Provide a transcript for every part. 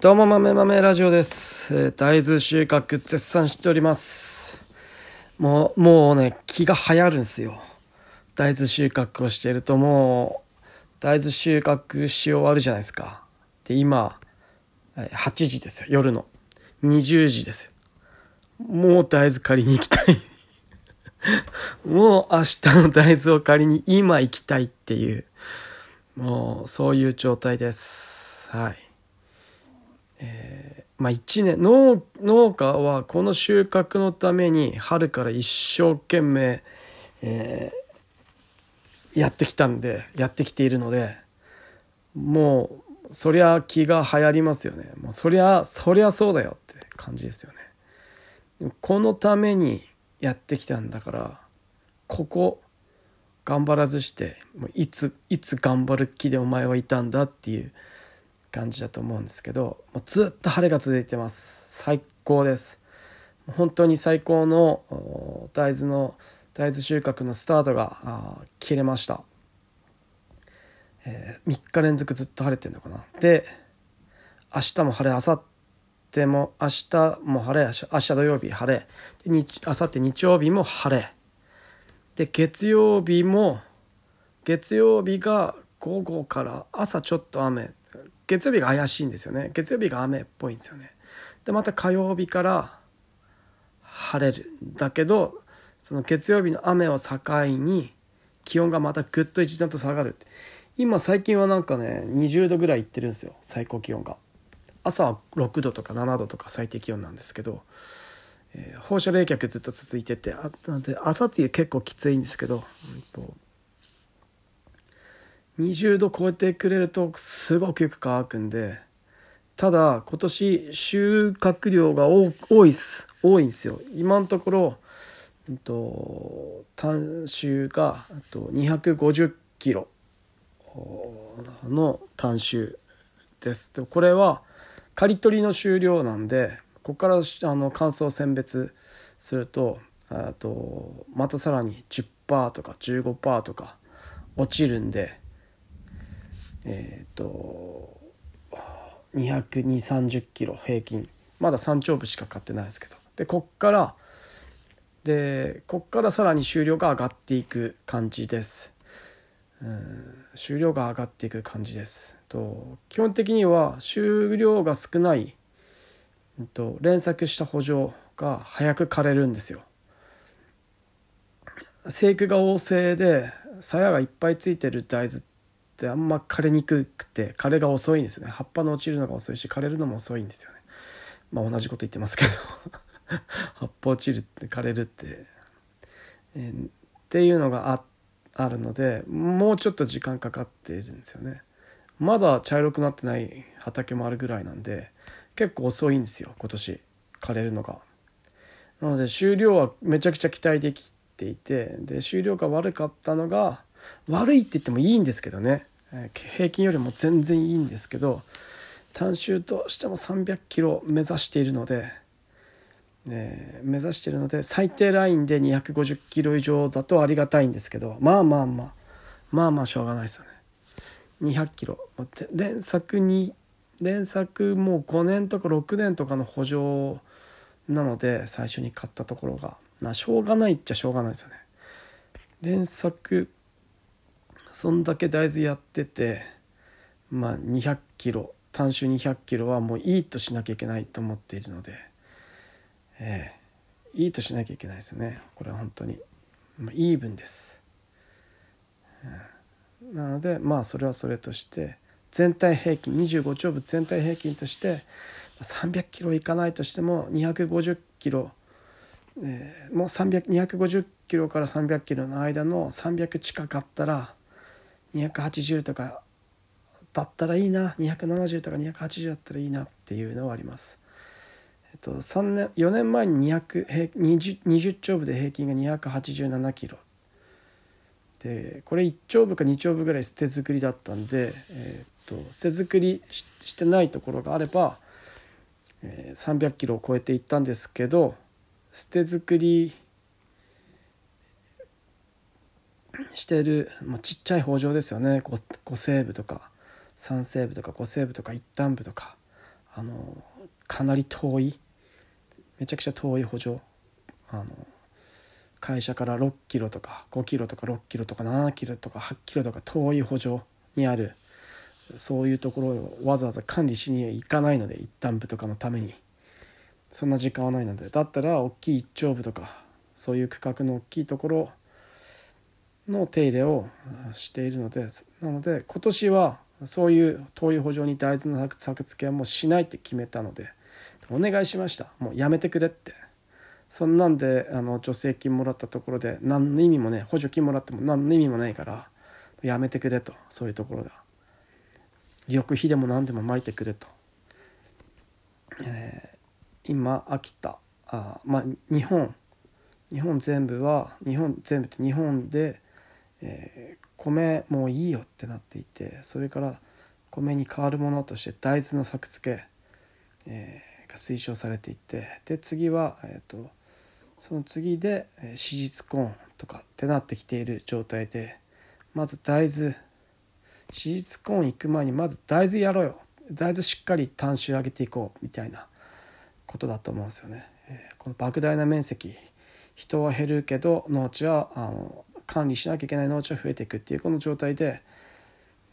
どうも豆豆ラジオです、えー大豆収穫絶賛しております。もうもうね気が流行るんですよ。大豆収穫をしていると。もう大豆収穫し終わるじゃないですか。で今8時ですよ。夜の。20時ですよ。もう大豆借りに行きたい。もう明日の大豆を借りに今行きたいっていう。もうそういう状態です。はい。えーまあ一年農農家はこの収穫のために春から一生懸命、えーやってきたんでやってきているのでもうそりゃ気が流行りますよね。もうそりゃそりゃそうだよって感じですよね。このためにやってきたんだからここ頑張らずしていついつ頑張る気でお前はいたんだっていう感じだと思うんですけどもうずっと晴れが続いてます。最高です。本当に最高の大豆の大豆収穫のスタートがー切れました、え3日連続ずっと晴れてるのかな。で明日も晴れ明後日も明日も晴れ明日明日土曜日晴れ。で日明後日日曜日も晴れ。で月曜日も月曜日が午後から朝ちょっと雨。月曜日が怪しいんですよね。月曜日が雨っぽいんですよね。でまた火曜日から晴れる。だけどその月曜日の雨を境に気温がまたぐっと一段と下がる。今最近はなんかね20度ぐらいいってるんですよ。最高気温が。朝は6度とか7度とか最低気温なんですけど、えー放射冷却ずっと続いててあなので朝っていう結構きついんですけど、うんと20度超えてくれるとすごくよく乾くんでただ今年収穫量が多多いっす。多いんですよ。今のところ、うんと、単収がと250キロ。の単収です。これは刈り取りの終了なんでここからあの乾燥選別するとあとまたさらに10%とか15%とか落ちるんでえっ、と22030キロ平均まだ山頂部しか買ってないですけどでこっからでこっからさらに収量が上がっていく感じです。うん収量が上がっていく感じです。と基本的には収量が少ない、うんと連作した補助が早く枯れるんですよ。生育が旺盛で鞘がいっぱいついてる大豆ってあんま枯れにくくて枯れが遅いんですね。葉っぱの落ちるのが遅いし枯れるのも遅いんですよね。まあ同じこと言ってますけど。葉っぱ落ちるって枯れるって、えーっていうのがああるのでもうちょっと時間かかっているんですよね。まだ茶色くなってない畑もあるぐらいなんで結構遅いんですよ今年。枯れるのが。なので収量はめちゃくちゃ期待できていてで収量が悪かったのが悪いって言ってもいいんですけどね。平均よりも全然いいんですけど単収としても300キロ目指しているので、え目指しているので最低ラインで250キロ以上だとありがたいんですけどまあまあまあまあまあしょうがないですよね。200キロ。連作に連作もう5年とか6年とかの補助なので最初に買ったところが。まあしょうがないっちゃしょうがないですよね。連作そんだけ大豆やっててまあ200キロ単収200キロはもういいとしなきゃいけないと思っているのでええいいとしなきゃいけないですね。これは本当に、まあ、イーブンです、うん。なのでまあそれはそれとして全体平均25丁部全体平均として300キロいかないとしても250キロえーもう300 250キロから300キロの間の300近かったら280とかだったらいいな270とか280だったらいいなっていうのはあります。えっと、3年4年前に200 20, 20丁部で平均が287キロでこれ1丁部か2丁部ぐらい捨て作りだったんで、えっと捨て作りししてないところがあれば、えー300キロを超えていったんですけど捨て作りしてる、まあ、ちっちゃい北条ですよね。5, 5西部とか3西部とか5西部とか一旦部とか。あのかなり遠いめちゃくちゃ遠い補助あの会社から6キロとか5キロとか6キロとか7キロとか8キロとか遠い補助にあるそういうところをわざわざ管理しに行かないので一旦部とかのために。そんな時間はないので。だったら大きい一丁部とかそういう区画の大きいところの手入れをしているのでなので今年はそういう灯油補助に大豆の作付けはもうしないって決めたのでお願いしました。もうやめてくれって。そんなんであの助成金もらったところで何の意味もね補助金もらっても何の意味もないからやめてくれと。そういうところだ緑肥でも何でもまいてくれと、えー、今秋田あまあ日本。日本全部は日本全部って日本で、えー、米もういいよってなっていてそれから米に代わるものとして大豆の作付け、えー、が推奨されていてで次は、えーと、その次で、えー、脂質コーンとかってなってきている状態でまず大豆脂質コーン行く前にまず大豆やろうよ大豆しっかり単種上げていこうみたいなことだと思うんですよね。えー、この莫大な面積人は減るけど農地はあの管理しなきゃいけない農地は増えていくっていうこの状態で、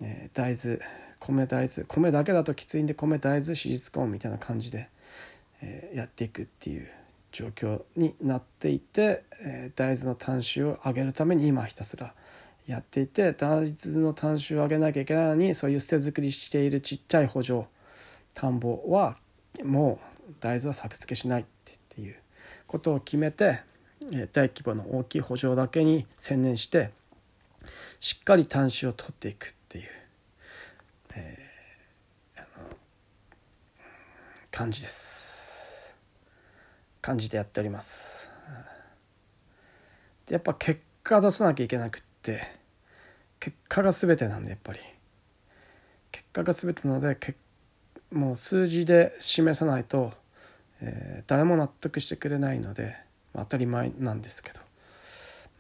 えー、大豆米大豆米だけだときついんで米大豆脂質コーンみたいな感じで、えー、やっていくっていう状況になっていて、えー、大豆の単種を上げるために今ひたすらやっていて大豆の単種を上げなきゃいけないのにそういう捨て作りしているちっちゃい補助田んぼはもう大豆は作付けしないっていうことを決めて大規模の大きい補助だけに専念してしっかり端子を取っていくっていう、えー、あの感じです。感じでやっております。でやっぱ結果出さなきゃいけなくって結果が全てなんでやっぱり。結果が全てなのでもう数字で示さないと、えー、誰も納得してくれないので当たり前なんですけど。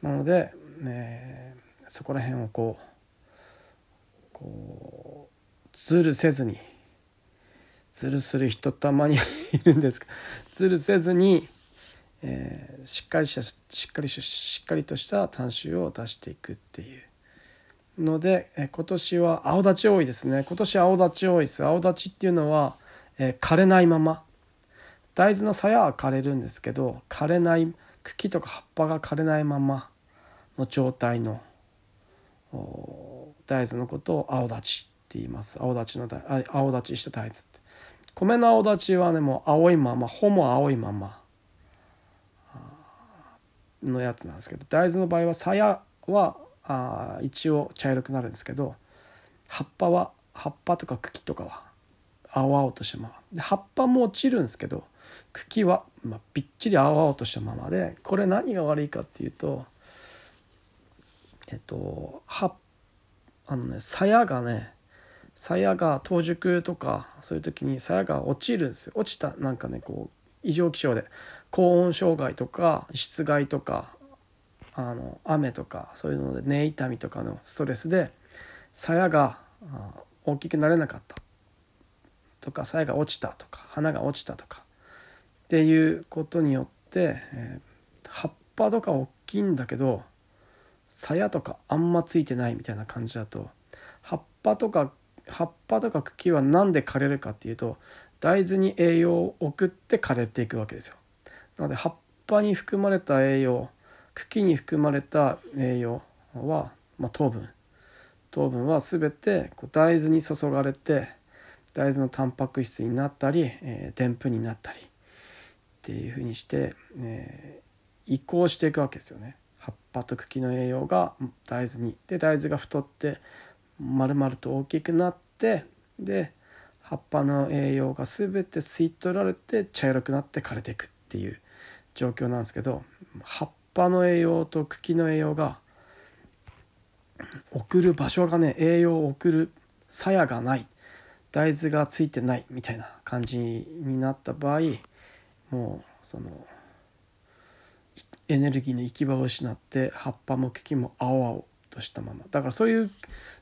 なので、えー、そこら辺をこうこうズルせずにズルする人たまにいるんですけどズルせずに、えー、しっかりしたしっかりしっかりとした短集を出していくっていうので、えー、今年は青立ち多いですね。今年青立ち多いです。青立ちっていうのは、えー、枯れないまま大豆の鞘は枯れるんですけど枯れない茎とか葉っぱが枯れないままの状態の大豆のことを青立ちって言います。青立ちの青立ちした大豆って。米の青立ちはねもう青いまま穂も青いままのやつなんですけど大豆の場合は鞘はあ一応茶色くなるんですけど葉っぱは葉っぱとか茎とかは青々としたままで葉っぱも落ちるんですけど茎は、まあ、びっちり青々としたままでこれ何が悪いかっていうとえっと葉あのね鞘がね鞘が冬熟とかそういう時に鞘が落ちるんですよ。落ちたなんかねこう異常気象で。高温障害とか湿害とかあの雨とかそういうので根痛みとかのストレスで鞘が大きくなれなかった。とか鞘が落ちたとか花が落ちたとか。っていうことによって、えー、葉っぱとか大きいんだけど鞘とかあんまついてないみたいな感じだと葉っぱとか葉っぱとか茎は何で枯れるかっていうと大豆に栄養を送って枯れていくわけですよ。なので葉っぱに含まれた栄養茎に含まれた栄養は、まあ、糖分糖分は全てこう大豆に注がれて大豆のタンパク質になったりでんぷんになったりっていうふうにして、えー、移行していくわけですよね。葉っぱと茎の栄養が大豆にで大豆が太って丸々と大きくなってで葉っぱの栄養が全て吸い取られて茶色くなって枯れていくっていう状況なんですけど葉っぱの栄養と茎の栄養が送る場所がね栄養を送る鞘がない大豆がついてないみたいな感じになった場合もうそのエネルギーの行き場を失って葉っぱも茎も青々としたまま。だからそういう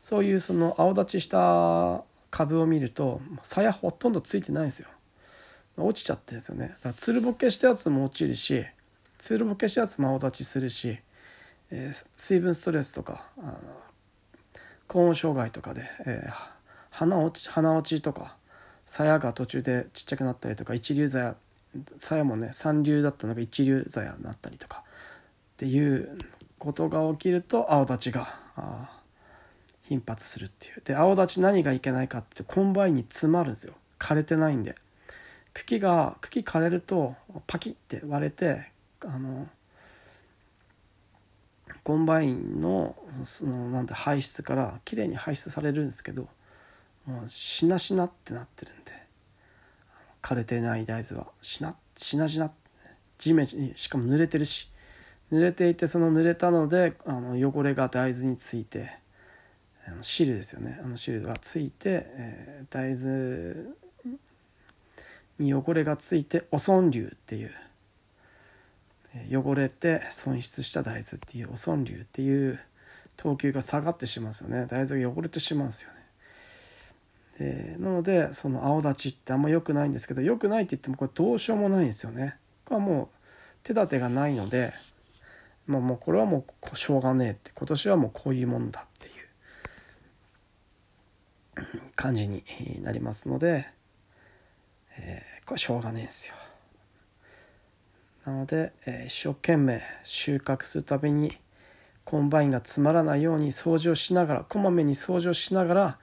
そういうその青立ちした株を見ると鞘ほとんどついてないんですよ。落ちちゃってるんですよね。だからつるぼけしたやつも落ちるしつるぼけしたやつも青立ちするし、えー、水分ストレスとかあの高温障害とかで、えー、花落ち花落ちとか鞘が途中でちっちゃくなったりとか一流鞘鞘もね三流だったのが一流鞘になったりとかっていうことが起きると青立ちが頻発するっていう。で青立ち何がいけないかってコンバインに詰まるんですよ。枯れてないんで。茎が茎枯れるとパキッて割れてあのコンバインのそのなんて排出からきれいに排出されるんですけどもうしなしなってなってるんで。枯れてない大豆はしなしなしな。地面にしかも濡れてるし。濡れていてその濡れたのであの汚れが大豆についてあの汁ですよね。あの汁がついて、えー、大豆に汚れがついて汚損流っていうえ汚れて損失した大豆っていう汚損流っていう等級が下がってしまうんですよね。大豆が汚れてしまうんですよね。でなのでその青立ちってあんま良くないんですけど良くないって言ってもこれどうしようもないんですよね。これはもう手立てがないので、まあ、もうこれはもうしょうがねえって今年はもうこういうもんだっていう感じになりますので、えー、これしょうがねえんですよ。なので、えー、一生懸命収穫するためにコンバインが詰まらないように掃除をしながらこまめに掃除をしながら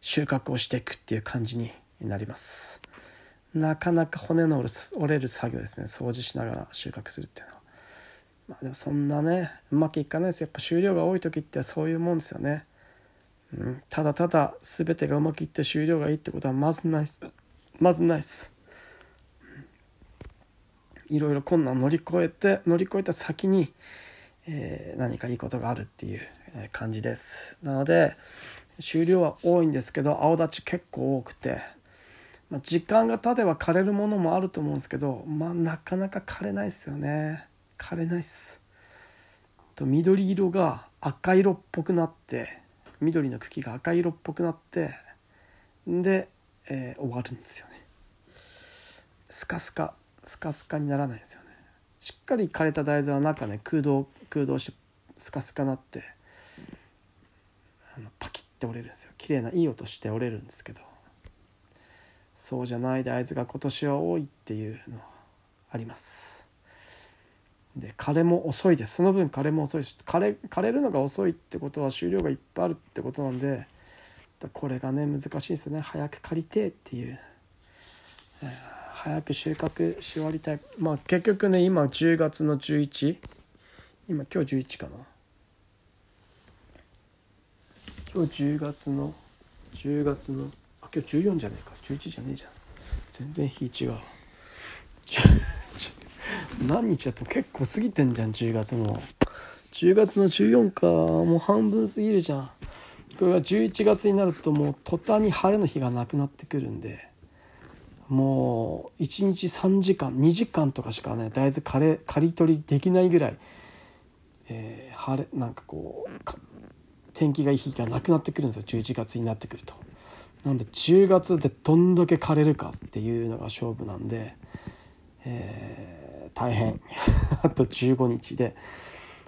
収穫をしていくっていう感じになります。なかなか骨の折れる作業ですね。掃除しながら収穫するっていうのは。まあでもそんなねうまくいかないです。やっぱ収量が多い時ってそういうもんですよね、うん、ただただ全てがうまくいって収量がいいってことはまずないです。まずないです。いろいろ困難乗り越えて乗り越えた先に、えー、何かいいことがあるっていう感じです。なので収量は多いんですけど青立ち結構多くて、まあ、時間が経てば枯れるものもあると思うんですけどまあなかなか枯れないですよね。枯れないっす。と緑色が赤色っぽくなって緑の茎が赤色っぽくなってで、えー、終わるんですよね。スカスカスカスカにならないですよね。しっかり枯れた大豆は中ね空洞空洞してスカスカなってあのパキッて折れるんですよ。綺麗ないい音して折れるんですけど。そうじゃない大豆が今年は多いっていうのはあります。で枯れも遅いです。その分枯れも遅いし枯れ枯れるのが遅いってことは収量がいっぱいあるってことなんでこれがね難しいですね。早く借りてっていう、えー早く収穫し終わりたい。まあ結局ね今10月の11今今日11かな。今日10月の10月のあ今日14じゃねえか。11じゃねえじゃん。全然日違う 何日だと結構過ぎてんじゃん10月も10月の14かもう半分過ぎるじゃん。これが11月になるともう途端に晴れの日がなくなってくるんで。もう1日3時間2時間とかしかね大豆刈れ刈り取りできないぐらい、えー、晴れなんかこう天気がいい日がなくなってくるんですよ。11月になってくると。なんで10月でどんだけ枯れるかっていうのが勝負なんで、えー、大変。あと15日で。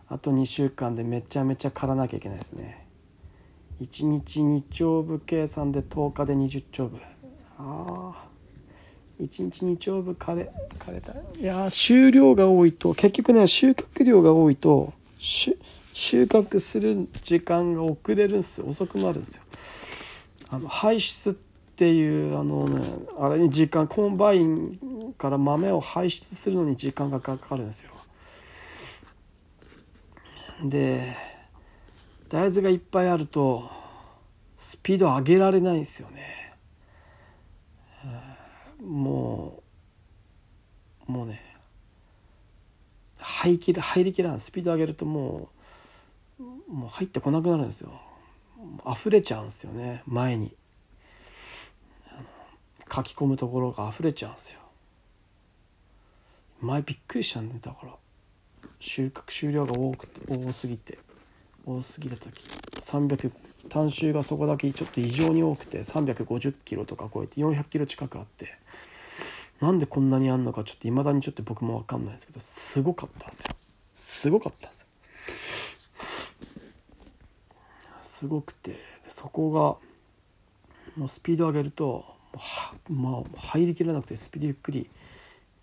あと2週間でめちゃめちゃ刈らなきゃいけないですね。1日2丁部計算で10日で20丁部。ああ1日2丁分枯れ枯れた。いや収量が多いと。結局ね収穫量が多いと収穫収穫する時間が遅れるんですよ。遅くなるんですよ。あの排出っていうあのねあれに時間コンバインから豆を排出するのに時間がかかるんですよ。で大豆がいっぱいあるとスピード上げられないんですよね。もうもうね入りきら入りきらんスピード上げるともうもう入ってこなくなるんですよ。溢れちゃうんですよね。前に。書き込むところが溢れちゃうんですよ。前びっくりしたんでだから。収穫終了が多くて多すぎて。多すぎた時。300単周がそこだけちょっと異常に多くて350キロとか超えて400キロ近くあって。なんでこんなにあんのかちょっと未だにちょっと僕も分かんないですけどすごかったんですよ。すごかったんですよ。すごくてそこがもうスピード上げるとまあ入りきらなくてスピードゆっくり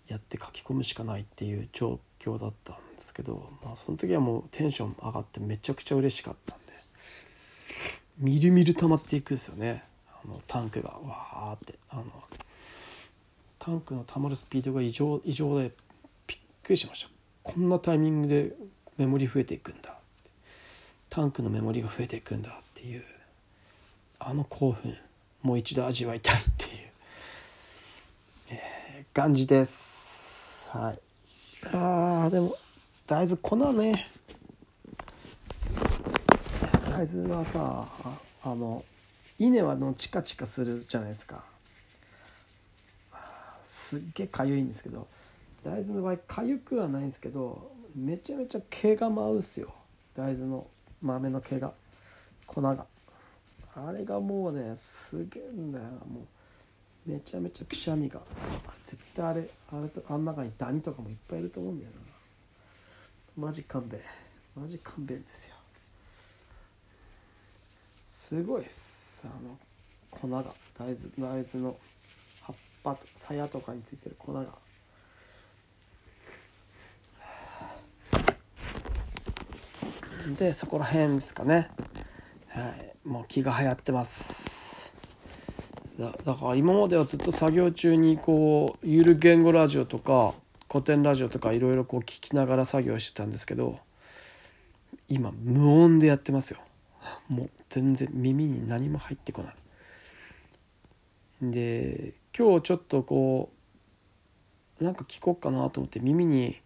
やって書き込むしかないっていう状況だったんですけど、まあ、その時はもうテンション上がってめちゃくちゃ嬉しかったんでみるみる溜まっていくんですよね。あのタンクがわーってあのタンクの溜まるスピードが異常異常でびっくりしました。こんなタイミングでメモリ増えていくんだ。タンクのメモリが増えていくんだっていう。あの興奮もう一度味わいたいっていう、えー、感じです。はい。あーでも大豆粉ね。大豆はさあの稲はのチカチカするじゃないですか。すっげえかゆいんですけど大豆の場合かゆくはないんですけどめちゃめちゃ毛が舞うっすよ。大豆の。豆の毛が粉が。あれがもうねすげえんだよもう。めちゃめちゃくしゃみが。絶対あれあれとあん中にダニとかもいっぱいいると思うんだよな。マジ勘弁。マジ勘弁ですよ。すごいです。あの粉が。大豆大豆の葉っぱと鞘とかについてる粉が。でそこら辺ですかね。はい。もう気が流行ってます。だだから今まではずっと作業中にこうゆる言語ラジオとか古典ラジオとかいろいろこう聞きながら作業してたんですけど今無音でやってますよ。もう全然耳に何も入ってこない。で今日ちょっとこうなんか聞こうかなと思って耳に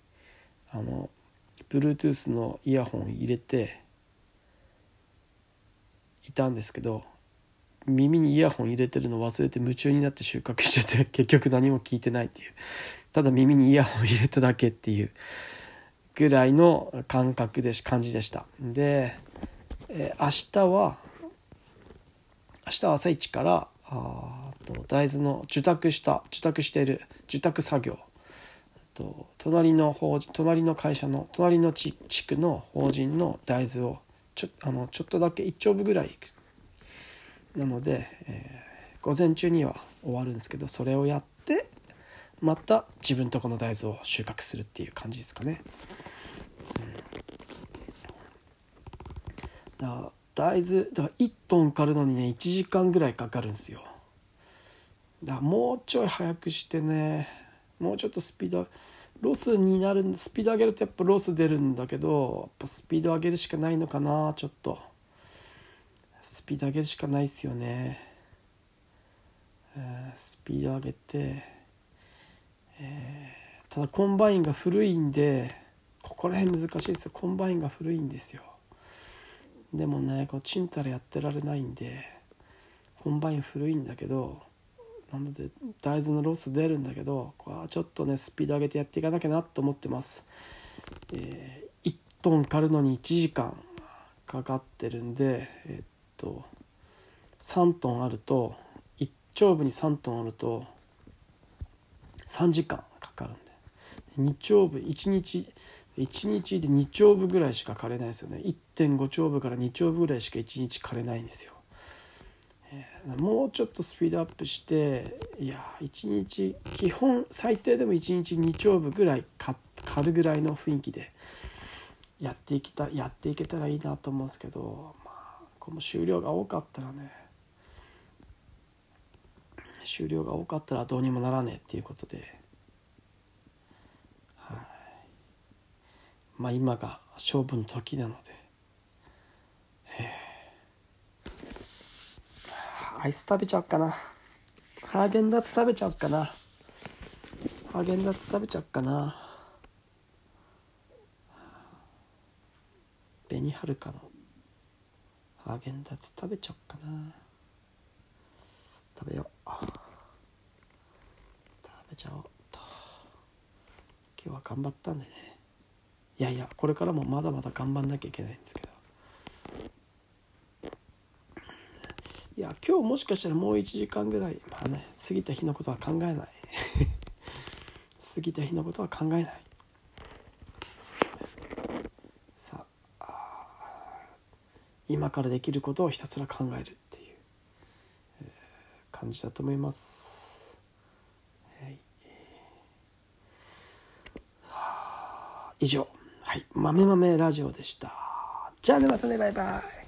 あの Bluetooth のイヤホンを入れていたんですけど耳にイヤホン入れてるの忘れて夢中になって収穫してて 結局何も聞いてないっていう。ただ耳にイヤホン入れただけっていうぐらいの感覚でし感じでした。で、えー、明日は明日は朝一からあと大豆の受託した受託している受託作業と隣の法人隣の会社の隣の地区の法人の大豆をちょあのちょっとだけ1丁分ぐらいなので、えー、午前中には終わるんですけどそれをやってまた自分とこの大豆を収穫するっていう感じですかね。うん、だ大豆だから1トン刈るのにね1時間ぐらいかかるんですよ。だもうちょい早くしてねもうちょっとスピードロスになるスピード上げるとやっぱロス出るんだけどやっぱスピード上げるしかないのかなちょっと。スピード上げるしかないっすよね、スピード上げて、えー、ただコンバインが古いんでここら辺難しいですよ。コンバインが古いんですよ。でもねこうチンタラやってられないんでコンバイン古いんだけどなので大豆のロス出るんだけどこれはちょっとねスピード上げてやっていかなきゃなと思ってます。えー、1トン刈るのに1時間かかってるんでえー、っと3トンあると1丁部に3トンあると3時間かかるんで2丁部1日1日で2丁部ぐらいしか枯れないですよね。1.5丁部から2丁部ぐらいしか1日枯れないんですよ。もうちょっとスピードアップしていや1日基本最低でも1日2丁部ぐらい刈るぐらいの雰囲気でやっていきたやっていけたらいいなと思うんですけど、まあ、この終了が多かったらね終了が多かったらどうにもならねえっていうことで、はい、まあ今が勝負の時なので。アイス食べちゃおうかな。ハーゲンダッツ食べちゃおうかな。ハーゲンダッツ食べちゃおうかな。紅はるかのハーゲンダッツ食べちゃおうかな。食べよう。食べちゃおうと。今日は頑張ったんでね。いやいやこれからもまだまだ頑張んなきゃいけないんですけど。いや今日もしかしたらもう1時間ぐらいまあね過ぎた日のことは考えない。過ぎた日のことは考えない。さあ今からできることをひたすら考えるっていう、感じだと思います、はい、以上。はい。豆豆ラジオでした。じゃあねまたね。バイバイ。